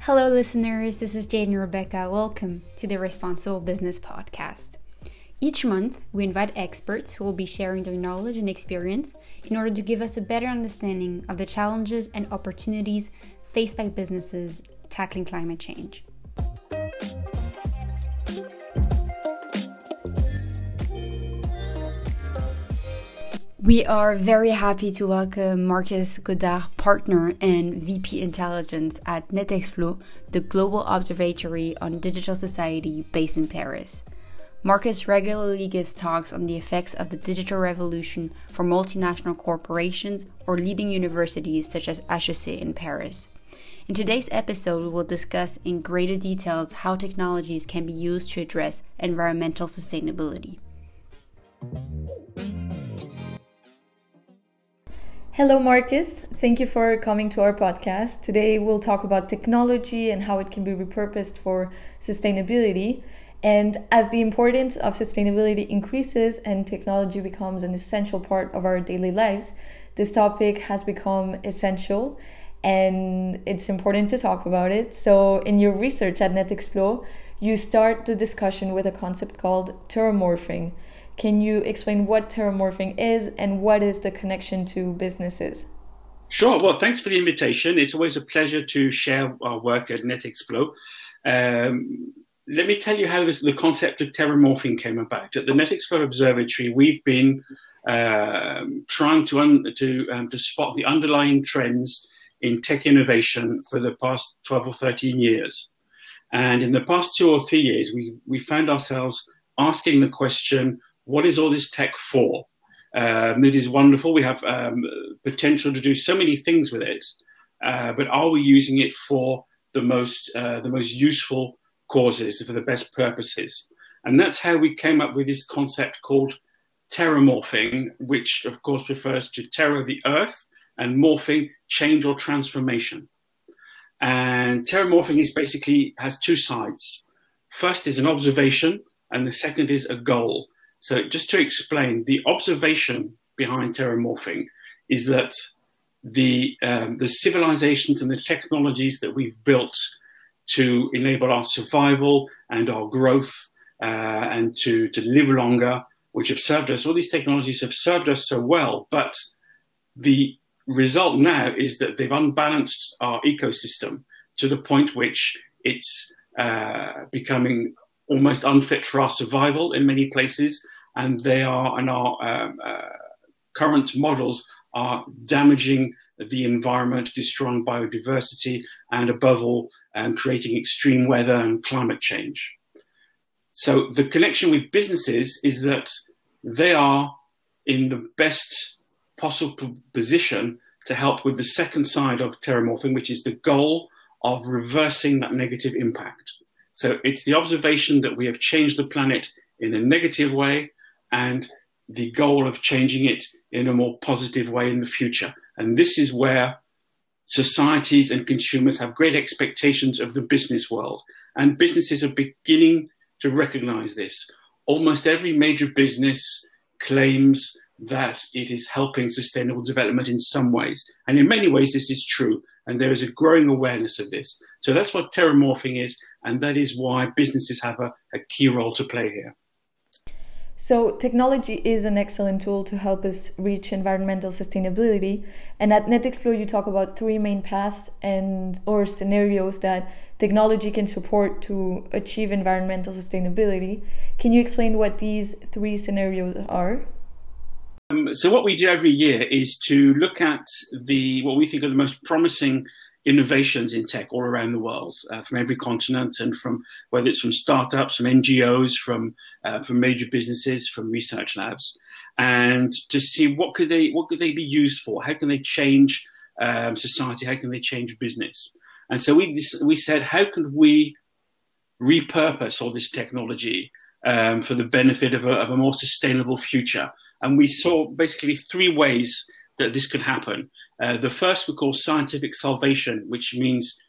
Hello, listeners. This is Jade and Rebecca. Welcome to the Responsible Business Podcast. Each month, we invite experts who will be sharing their knowledge and experience in order to give us a better understanding of the challenges and opportunities faced by businesses tackling climate change. We are very happy to welcome Marcus Godard, partner and VP Intelligence at NetExplo, the global observatory on digital society based in Paris. Marcus regularly gives talks on the effects of the digital revolution for multinational corporations or leading universities such as HEC in Paris. In today's episode, we will discuss in greater details how technologies can be used to address environmental sustainability. Hello, Marcus. Thank you for coming to our podcast. Today, we'll talk about technology and how it can be repurposed for sustainability. And as the importance of sustainability increases and technology becomes an essential part of our daily lives, this topic has become essential and it's important to talk about it. So, in your research at NetExplo, you start the discussion with a concept called terramorphing. Can you explain what terramorphing is and what is the connection to businesses? Sure. Well, thanks for the invitation. It's always a pleasure to share our work at NetExplo. Um, let me tell you how this, the concept of terramorphing came about. At the NetExplo Observatory, we've been um, trying to, un- to, um, to spot the underlying trends in tech innovation for the past 12 or 13 years. And in the past two or three years, we, we found ourselves asking the question what is all this tech for? Um, it is wonderful. We have um, potential to do so many things with it, uh, but are we using it for the most, uh, the most useful causes for the best purposes. And that's how we came up with this concept called terramorphing, which of course refers to terra, the earth, and morphing, change or transformation. And terramorphing is basically has two sides. First is an observation, and the second is a goal. So just to explain, the observation behind terramorphing is that the um, the civilizations and the technologies that we've built to enable our survival and our growth uh, and to, to live longer, which have served us. All these technologies have served us so well, but the result now is that they've unbalanced our ecosystem to the point which it's uh, becoming almost unfit for our survival in many places, and they are, and our um, uh, current models are damaging the environment, destroying biodiversity, and above all, um, creating extreme weather and climate change. So the connection with businesses is that they are in the best possible position to help with the second side of terramorphing, which is the goal of reversing that negative impact. So it's the observation that we have changed the planet in a negative way and the goal of changing it in a more positive way in the future. And this is where societies and consumers have great expectations of the business world. And businesses are beginning to recognize this. Almost every major business claims that it is helping sustainable development in some ways. And in many ways, this is true. And there is a growing awareness of this. So that's what terramorphing is. And that is why businesses have a, a key role to play here. So, technology is an excellent tool to help us reach environmental sustainability. And at NetExplo, you talk about three main paths and or scenarios that technology can support to achieve environmental sustainability. Can you explain what these three scenarios are? Um, so, what we do every year is to look at the what we think are the most promising innovations in tech all around the world, uh, from every continent, and from whether it's from startups, from NGOs, from uh, from major businesses, from research labs, and to see what could they what could they be used for? How can they change um, society? How can they change business? And so we we said, how can we repurpose all this technology um, for the benefit of a, of a more sustainable future? And we saw basically three ways that this could happen. Uh, the first we call scientific salvation, which means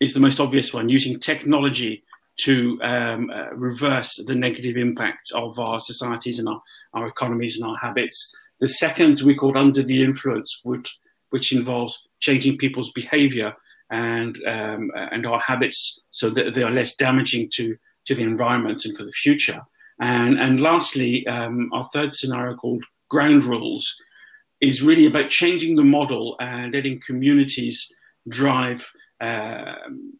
is the most obvious one, using technology to um, uh, reverse the negative impact of our societies and our, our economies and our habits. The second we called under the influence, would, which involves changing people's behavior and um, and our habits so that they are less damaging to to the environment and for the future. And and lastly, um, our third scenario called ground rules is really about changing the model and letting communities drive um,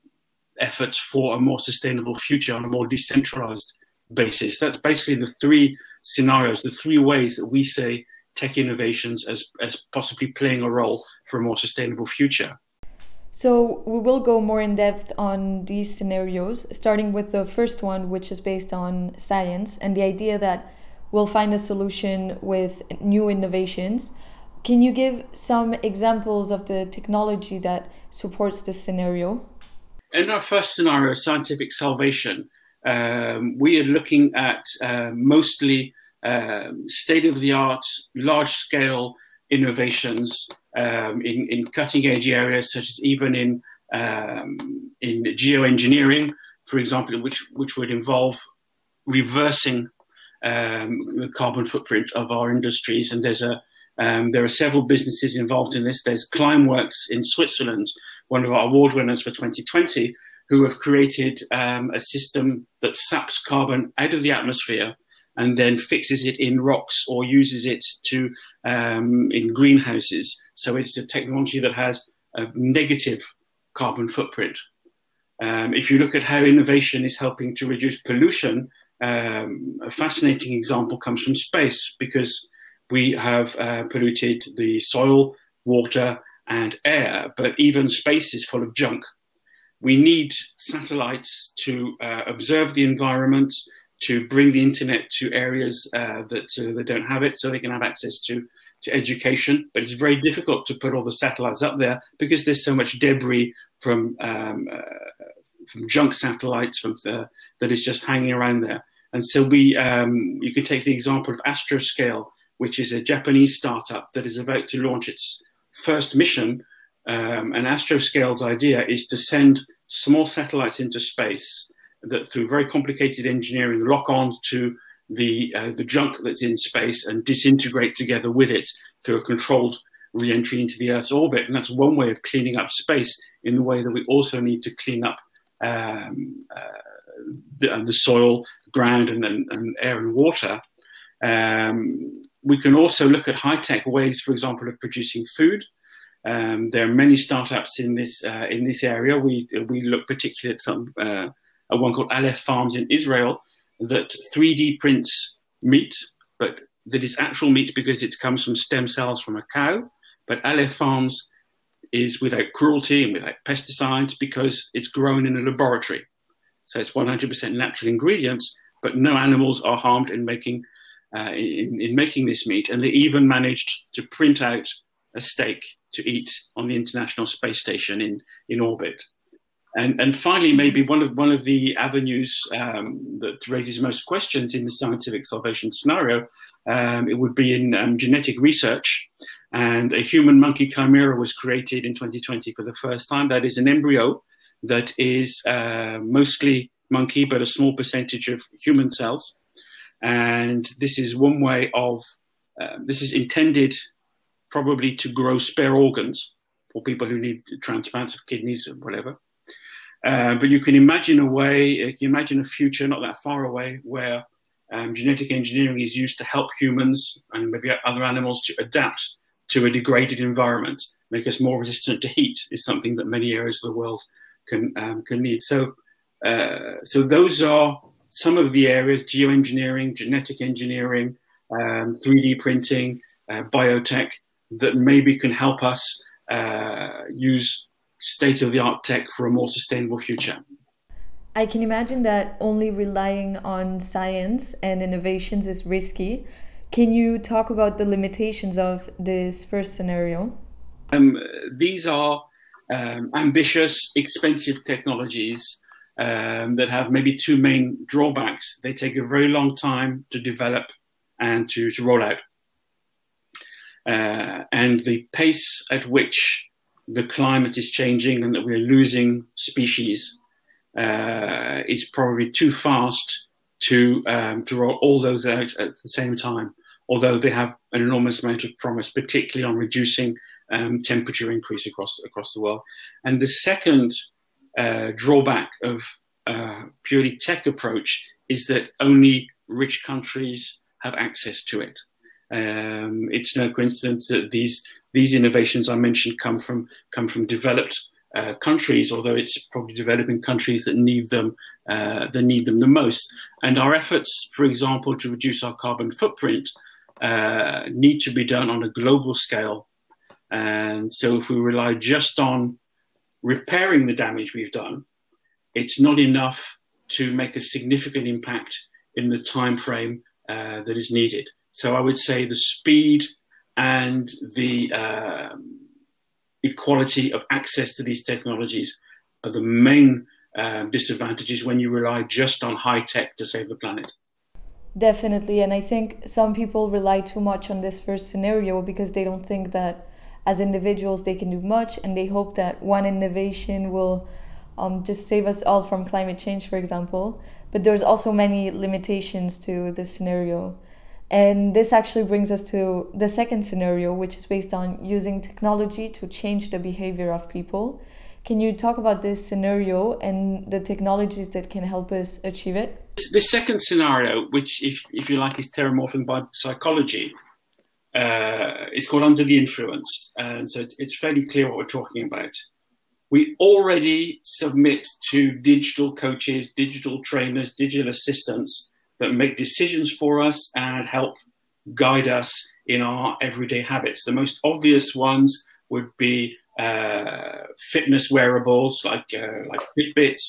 efforts for a more sustainable future on a more decentralized basis. That's basically the three scenarios, the three ways that we say tech innovations as, as possibly playing a role for a more sustainable future. So, we will go more in depth on these scenarios, starting with the first one, which is based on science and the idea that we'll find a solution with new innovations. Can you give some examples of the technology that supports this scenario? In our first scenario, scientific salvation, um, we are looking at uh, mostly um, state of the art, large scale innovations um, in, in cutting edge areas, such as even in, um, in geoengineering, for example, which, which would involve reversing um, the carbon footprint of our industries. And there's a, um, there are several businesses involved in this. There's Climeworks in Switzerland, one of our award winners for 2020, who have created um, a system that sucks carbon out of the atmosphere and then fixes it in rocks or uses it to um, in greenhouses. So it's a technology that has a negative carbon footprint. Um, if you look at how innovation is helping to reduce pollution, um, a fascinating example comes from space because we have uh, polluted the soil, water, and air, but even space is full of junk. We need satellites to uh, observe the environment, to bring the internet to areas uh, that, uh, that don't have it so they can have access to, to education. But it's very difficult to put all the satellites up there because there's so much debris from, um, uh, from junk satellites from the, that is just hanging around there. And so we, um, you could take the example of Astroscale, which is a Japanese startup that is about to launch its first mission. Um, and Astroscale's idea is to send small satellites into space that through very complicated engineering lock on to the, uh, the junk that's in space and disintegrate together with it through a controlled re-entry into the Earth's orbit. And that's one way of cleaning up space in the way that we also need to clean up um, uh, the, uh, the, soil, ground, and, and, and, air and water. Um, we can also look at high-tech ways, for example, of producing food. Um, there are many startups in this uh, in this area. We we look particularly at some uh, a one called Aleph Farms in Israel that 3D prints meat, but that is actual meat because it comes from stem cells from a cow. But Aleph Farms is without cruelty and without pesticides because it's grown in a laboratory. So it's 100% natural ingredients, but no animals are harmed in making uh, in, in making this meat. And they even managed to print out a steak to eat on the International Space Station in, in orbit. And, and finally, maybe one of one of the avenues um, that raises most questions in the scientific salvation scenario, um, it would be in um, genetic research. And a human monkey chimera was created in 2020 for the first time. That is an embryo that is uh, mostly monkey, but a small percentage of human cells. And this is one way of uh, this is intended probably to grow spare organs for people who need transplants of kidneys or whatever. Uh, but you can imagine a way, you can imagine a future not that far away where um, genetic engineering is used to help humans and maybe other animals to adapt to a degraded environment, make us more resistant to heat is something that many areas of the world can um, can need. So, uh, so those are some of the areas: geoengineering, genetic engineering, um, 3D printing, uh, biotech that maybe can help us uh, use state of the art tech for a more sustainable future. I can imagine that only relying on science and innovations is risky. Can you talk about the limitations of this first scenario? Um, these are um, ambitious, expensive technologies um, that have maybe two main drawbacks. They take a very long time to develop and to, to roll out. Uh, and the pace at which the climate is changing and that we're losing species uh, is probably too fast to um, to roll all those out at the same time. Although they have an enormous amount of promise, particularly on reducing um, temperature increase across across the world. And the second uh, drawback of uh, purely tech approach is that only rich countries have access to it. Um, it's no coincidence that these these innovations I mentioned come from come from developed uh, countries, although it's probably developing countries that need them uh, that need them the most. And our efforts, for example, to reduce our carbon footprint, uh, need to be done on a global scale. And so, if we rely just on repairing the damage we've done, it's not enough to make a significant impact in the time frame uh, that is needed. So I would say the speed and the um, equality of access to these technologies are the main um, disadvantages when you rely just on high tech to save the planet. Definitely. And I think some people rely too much on this first scenario because they don't think that as individuals they can do much and they hope that one innovation will um, just save us all from climate change, for example. But there's also many limitations to this scenario. And this actually brings us to the second scenario, which is based on using technology to change the behavior of people. Can you talk about this scenario and the technologies that can help us achieve it? The second scenario, which, if, if you like, is terramorphing by psychology, uh, is called Under the Influence. And so it's, it's fairly clear what we're talking about. We already submit to digital coaches, digital trainers, digital assistants that make decisions for us and help guide us in our everyday habits. The most obvious ones would be uh, fitness wearables like uh, like Fitbits,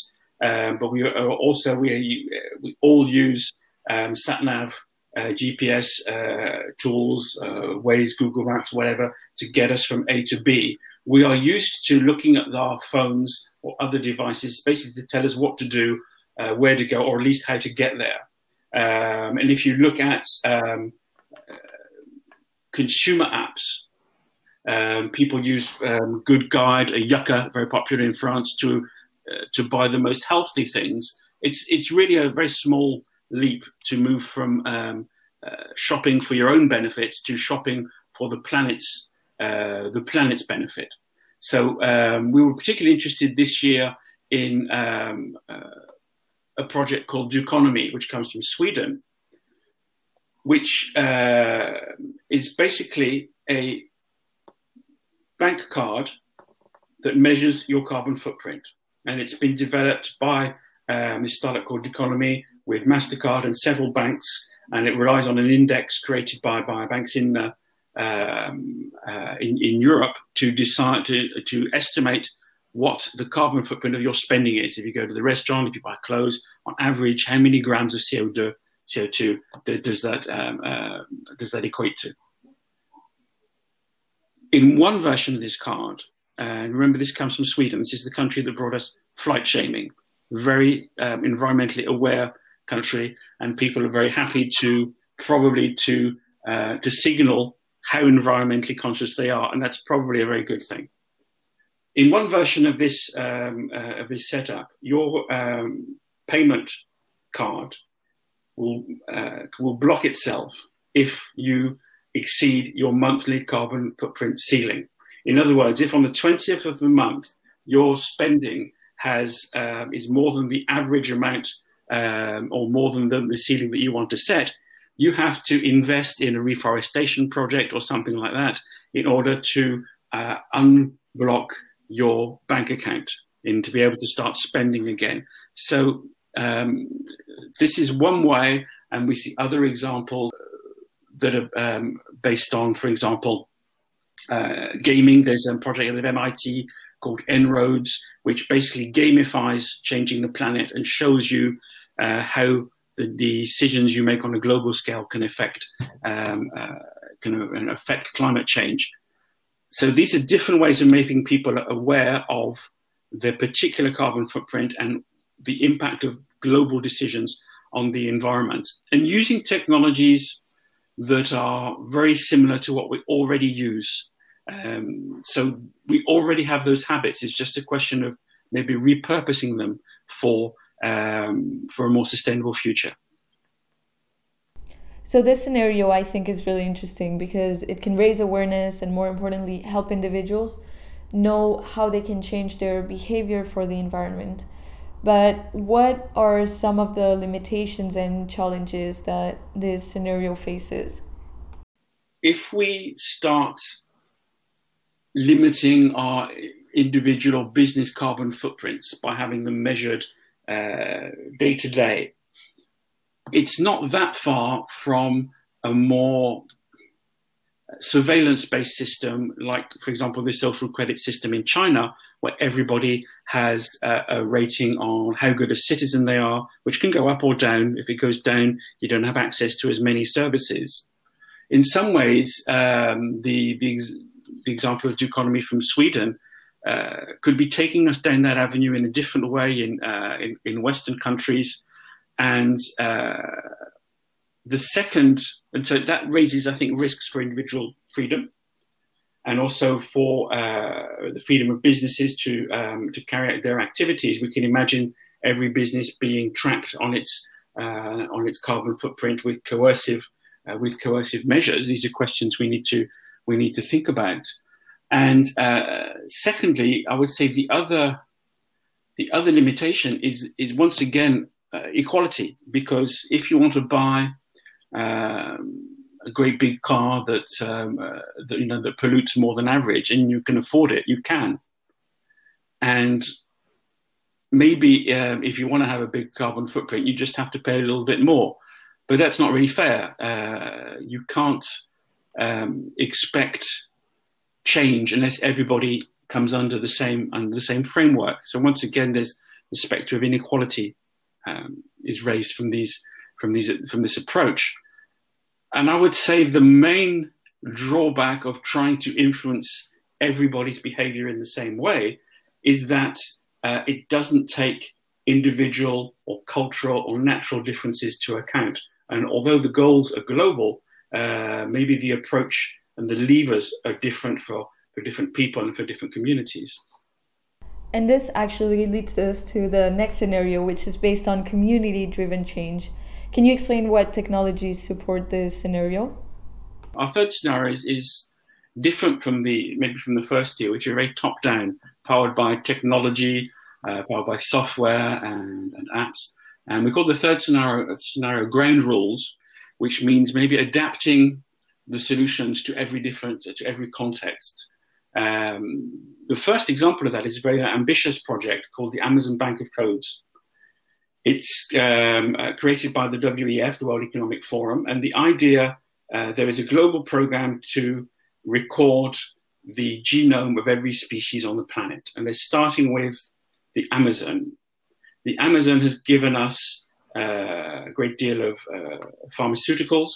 um, but we also we we all use um, sat nav. Uh, GPS uh, tools, uh, Google Maps, whatever, to get us from A to B. We are used to looking at our phones or other devices basically to tell us what to do, uh, where to go, or at least how to get there. Um, and if you look at um, consumer apps, um, people use um, Good Guide, a Yuka, very popular in France, to uh, to buy the most healthy things. It's it's really a very small leap to move from um, uh, shopping for your own benefit to shopping for the planet's uh, the planet's benefit. So um, we were particularly interested this year in um, uh, a project called Doconomy, which comes from Sweden, which uh, is basically a bank card that measures your carbon footprint. And it's been developed by um, this startup called Doconomy with MasterCard and several banks. And it relies on an index created by, by banks in, uh, um, uh, in, in Europe to decide to, to estimate what the carbon footprint of your spending is. If you go to the restaurant, if you buy clothes, on average, how many grams of CO2, CO2 does that um, uh, does that equate to? In one version of this card, and remember this comes from Sweden. This is the country that brought us flight shaming. Very um, environmentally aware country, and people are very happy to probably to uh, to signal how environmentally conscious they are, and that's probably a very good thing in one version of this um, uh, of this setup, your um, payment card will uh, will block itself if you exceed your monthly carbon footprint ceiling. In other words, if on the twentieth of the month your spending has um, is more than the average amount um, or more than the, the ceiling that you want to set, you have to invest in a reforestation project or something like that in order to uh, unblock your bank account in to be able to start spending again. So um, this is one way, and we see other examples that are um, based on, for example, uh, gaming. There's a project at MIT called En-ROADS, which basically gamifies changing the planet and shows you uh, how the decisions you make on a global scale can affect um, uh, can affect climate change. So these are different ways of making people aware of their particular carbon footprint and the impact of global decisions on the environment. And using technologies that are very similar to what we already use. Um, so we already have those habits. It's just a question of, maybe repurposing them for um, for a more sustainable future. So this scenario I think is really interesting because it can raise awareness and more importantly help individuals know how they can change their behavior for the environment. But what are some of the limitations and challenges that this scenario faces? If we start limiting our individual business carbon footprints by having them measured uh, day to day, it's not that far from a more surveillance based system, like, for example, the social credit system in China, where everybody has a, a, rating on how good a citizen they are, which can go up or down. If it goes down, you don't have access to as many services. In some ways, um, the, the, the, example of the economy from Sweden uh, could be taking us down that avenue in a different way in, uh, in, in, Western countries. And uh, the second, and so that raises, I think, risks for individual freedom and also for uh, the freedom of businesses to um, to carry out their activities. We can imagine every business being tracked on its uh, on its carbon footprint with coercive uh, with coercive measures. These are questions we need to we need to think about. And uh, secondly, I would say the other the other limitation is is once again equality because if you want to buy um, a great big car that, um, uh, that, you know that pollutes more than average, and you can afford it, you can. And maybe um, if you want to have a big carbon footprint, you just have to pay a little bit more. But that's not really fair. Uh, you can't um, expect change unless everybody comes under the same under the same framework. So once again, there's the spectre of inequality um, is raised from these from these from this approach. And I would say the main drawback of trying to influence everybody's behavior in the same way is that uh, it doesn't take individual or cultural or natural differences to account. And although the goals are global, uh, maybe the approach and the levers are different for, for different people and for different communities. And this actually leads us to the next scenario, which is based on community driven change. Can you explain what technologies support this scenario? Our third scenario is, is different from the maybe from the first year, which are very top down, powered by technology, uh, powered by software and, and, apps. And we call the third scenario scenario ground rules, which means maybe adapting the solutions to every different to every context. Um, the first example of that is a very ambitious project called the Amazon Bank of Codes. It's um, uh, created by the WEF, the World Economic Forum, and the idea uh, there is a global program to record the genome of every species on the planet, and they're starting with the Amazon. The Amazon has given us uh, a great deal of uh, pharmaceuticals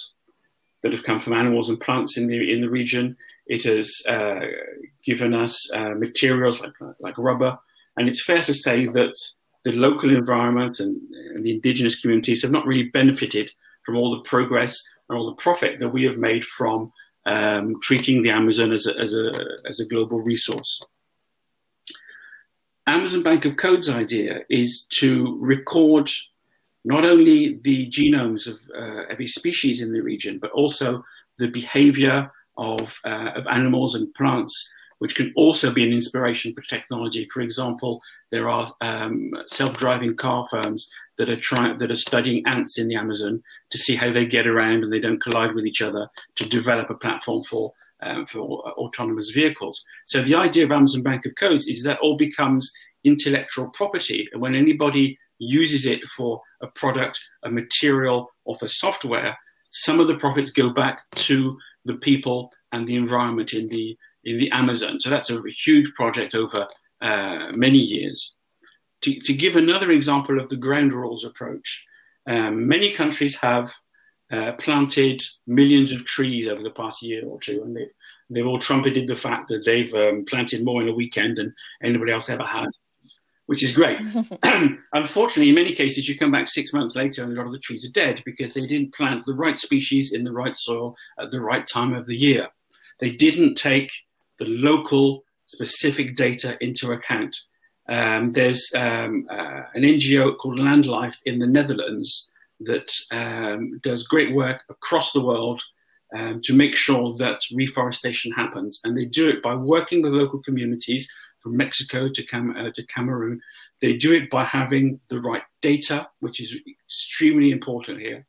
that have come from animals and plants in the in the region. It has uh, given us uh, materials like like rubber, and it's fair to say that the local environment and, and, the indigenous communities have not really benefited from all the progress and all the profit that we have made from um, treating the Amazon as a, as, a, as a global resource. Amazon Bank of Codes idea is to record not only the genomes of uh, every species in the region, but also the behavior of, uh, of animals and plants which can also be an inspiration for technology. For example, there are um, self-driving car firms that are trying that are studying ants in the Amazon to see how they get around and they don't collide with each other to develop a platform for um, for autonomous vehicles. So the idea of Amazon Bank of Codes is that all becomes intellectual property, and when anybody uses it for a product, a material, or for software, some of the profits go back to the people and the environment in the in the Amazon. So that's a huge project over uh, many years. To, to, give another example of the ground rules approach, um, many countries have uh, planted millions of trees over the past year or two, and they've, they've all trumpeted the fact that they've um, planted more in a weekend than anybody else ever has, which is great. Unfortunately, in many cases, you come back six months later and a lot of the trees are dead because they didn't plant the right species in the right soil at the right time of the year. They didn't take the local specific data into account. Um, there's um, uh, an NGO called Landlife in the Netherlands that um, does great work across the world um, to make sure that reforestation happens. And they do it by working with local communities from Mexico to, Cam- uh, to Cameroon. They do it by having the right data, which is extremely important here.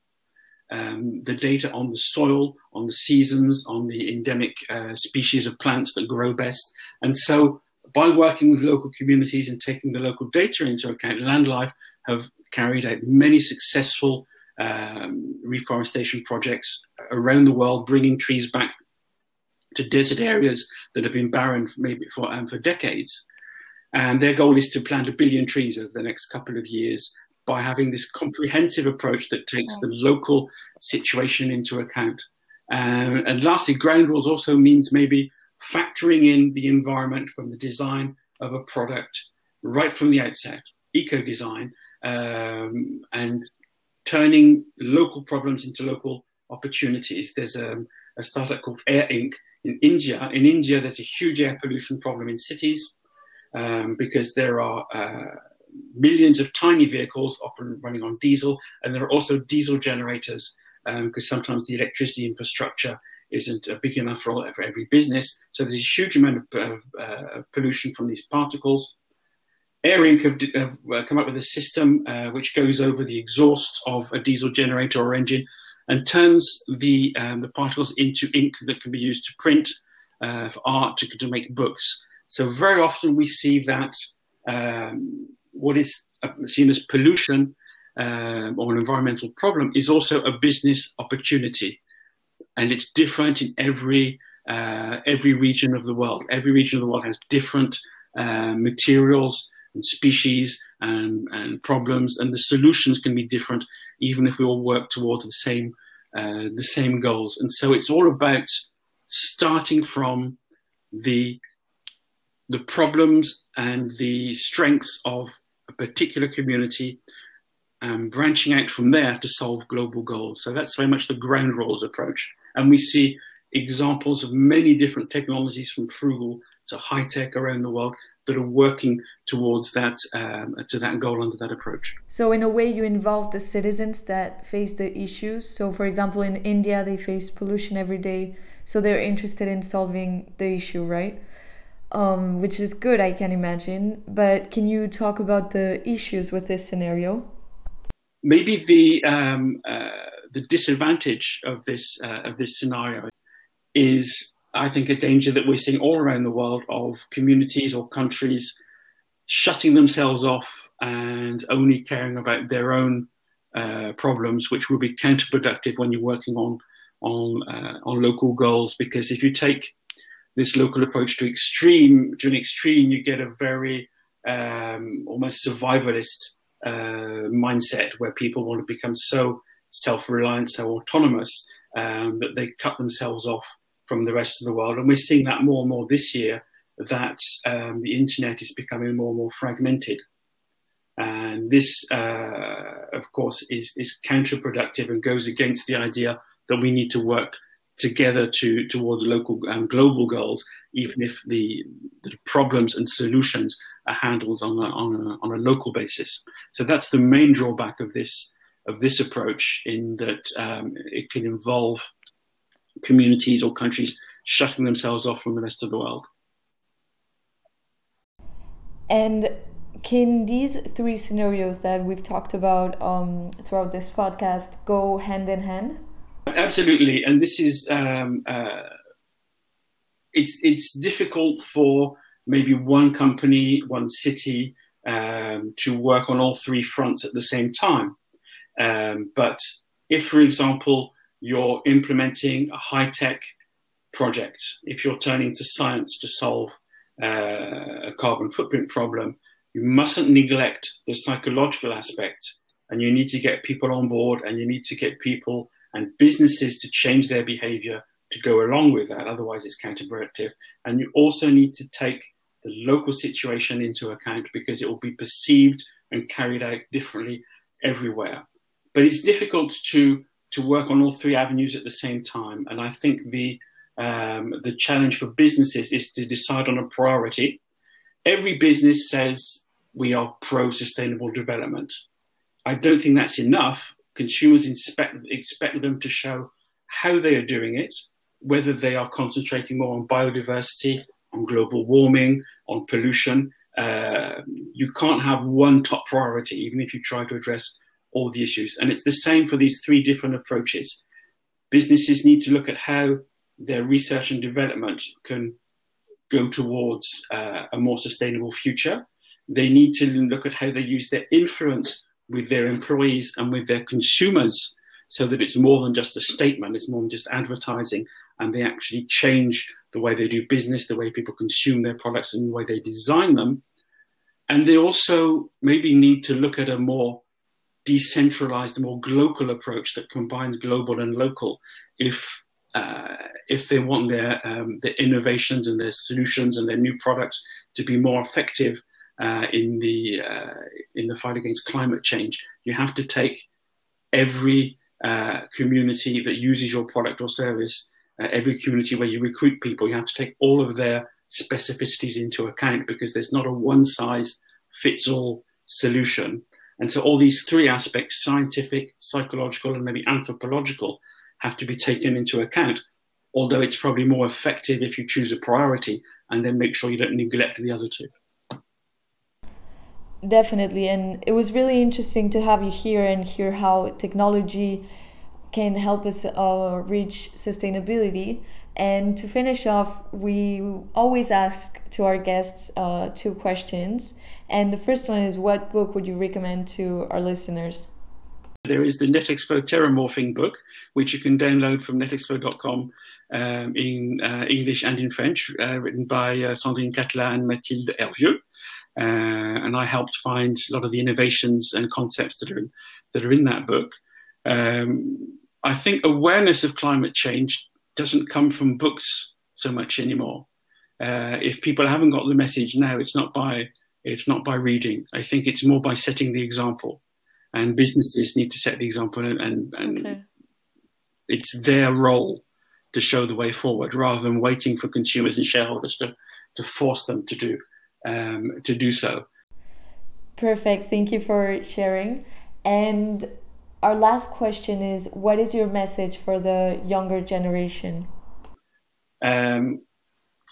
Um, the data on the soil, on the seasons, on the endemic uh, species of plants that grow best. And so, by working with local communities and taking the local data into account, Landlife have carried out many successful um, reforestation projects around the world, bringing trees back to desert areas that have been barren for maybe for, um, for decades. And their goal is to plant a billion trees over the next couple of years by having this comprehensive approach that takes the local situation into account. Um, and lastly, ground rules also means maybe factoring in the environment from the design of a product right from the outset, eco design, um, and turning local problems into local opportunities. There's a, a startup called Air Inc. in India. In India, there's a huge air pollution problem in cities um, because there are uh, millions of tiny vehicles, often running on diesel, and there are also diesel generators because um, sometimes the electricity infrastructure isn't uh, big enough for, all, for every business. So there's a huge amount of, uh, pollution from these particles. Air-Ink have, have uh, come up with a system uh, which goes over the exhaust of a diesel generator or engine and turns the um, the particles into ink that can be used to print, uh, for art, to, to make books. So very often we see that um, what is seen as pollution um, or an environmental problem is also a business opportunity, and it's different in every uh, every region of the world. Every region of the world has different uh, materials and species and, and problems, and the solutions can be different, even if we all work towards the same uh, the same goals. And so it's all about starting from the the problems and the strengths of a particular community and branching out from there to solve global goals. So that's very much the ground rules approach. And we see examples of many different technologies from frugal to high tech around the world that are working towards that um, to that goal under that approach. So in a way, you involve the citizens that face the issues. So for example, in India, they face pollution every day, so they're interested in solving the issue, right? Um, which is good, I can imagine. But can you talk about the issues with this scenario? Maybe the um, uh, the disadvantage of this uh, of this scenario is I think, a danger that we're seeing all around the world of communities or countries shutting themselves off and only caring about their own uh, problems, which will be counterproductive when you're working on on uh, on local goals. Because if you take this local approach to extreme to an extreme, you get a very um, almost survivalist uh, mindset where people want to become so self-reliant, so autonomous um, that they cut themselves off from the rest of the world. And we're seeing that more and more this year that um, the internet is becoming more and more fragmented. And this, uh, of course, is, is counterproductive and goes against the idea that we need to work together to towards local um, global goals, even if the, the problems and solutions are handled on a, on a, on a local basis. So that's the main drawback of this of this approach, in that um, it can involve communities or countries shutting themselves off from the rest of the world. And can these three scenarios that we've talked about um, throughout this podcast go hand in hand? Absolutely, and this is um, uh, it's it's difficult for maybe one company, one city um, to work on all three fronts at the same time. Um, but if, for example, you're implementing a high tech project, if you're turning to science to solve uh, a carbon footprint problem, you mustn't neglect the psychological aspect. And you need to get people on board and you need to get people and businesses to change their behavior to go along with that. Otherwise, it's counterproductive. And you also need to take the local situation into account because it will be perceived and carried out differently everywhere. But it's difficult to to work on all three avenues at the same time. And I think the um, the challenge for businesses is to decide on a priority. Every business says we are pro sustainable development. I don't think that's enough. Consumers expect, expect them to show how they are doing it, whether they are concentrating more on biodiversity, on global warming, on pollution. Uh, you can't have one top priority, even if you try to address all the issues. And it's the same for these three different approaches. Businesses need to look at how their research and development can go towards uh, a more sustainable future. They need to look at how they use their influence with their employees and with their consumers so that it's more than just a statement, it's more than just advertising, and they actually change the way they do business, the way people consume their products, and the way they design them. And they also maybe need to look at a more decentralized, more global approach that combines global and local if uh, if they want their um, their innovations and their solutions and their new products to be more effective uh, in the uh, in the fight against climate change, you have to take every uh, community that uses your product or service, uh, every community where you recruit people, you have to take all of their specificities into account because there's not a one size fits all solution. And so all these three aspects, scientific, psychological, and maybe anthropological, have to be taken into account. Although it's probably more effective if you choose a priority and then make sure you don't neglect the other two. Definitely. And it was really interesting to have you here and hear how technology can help us uh, reach sustainability. And to finish off, we always ask to our guests uh, two questions. And the first one is what book would you recommend to our listeners? There is the NetExplo Terramorphing book, which you can download from netexplo.com um, in uh, English and in French, uh, written by uh, Sandrine Catelin and Mathilde Hervieux. Uh, and I helped find a lot of the innovations and concepts that are that are in that book. Um, I think awareness of climate change doesn't come from books so much anymore. Uh, if people haven't got the message now, it's not by it's not by reading. I think it's more by setting the example, and businesses need to set the example, and, and, and okay. it's their role to show the way forward rather than waiting for consumers and shareholders to to force them to do um, to do so. Perfect. Thank you for sharing. And our last question is what is your message for the younger generation? Um,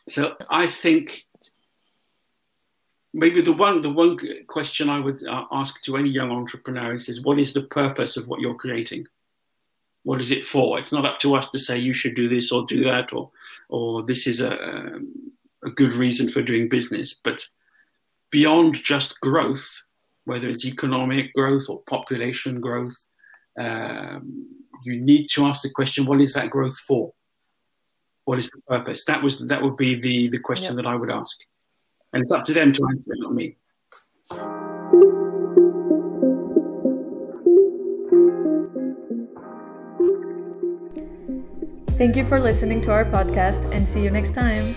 so I think maybe the one the one question I would uh, ask to any young entrepreneur is, what is the purpose of what you're creating? What is it for? It's not up to us to say you should do this or do that or or this is a um, a good reason for doing business. But beyond just growth, whether it's economic growth or population growth, um, you need to ask the question: What is that growth for? What is the purpose? That was that would be the the question yep. that I would ask, and it's up to them to answer, it, not me. Thank you for listening to our podcast and see you next time.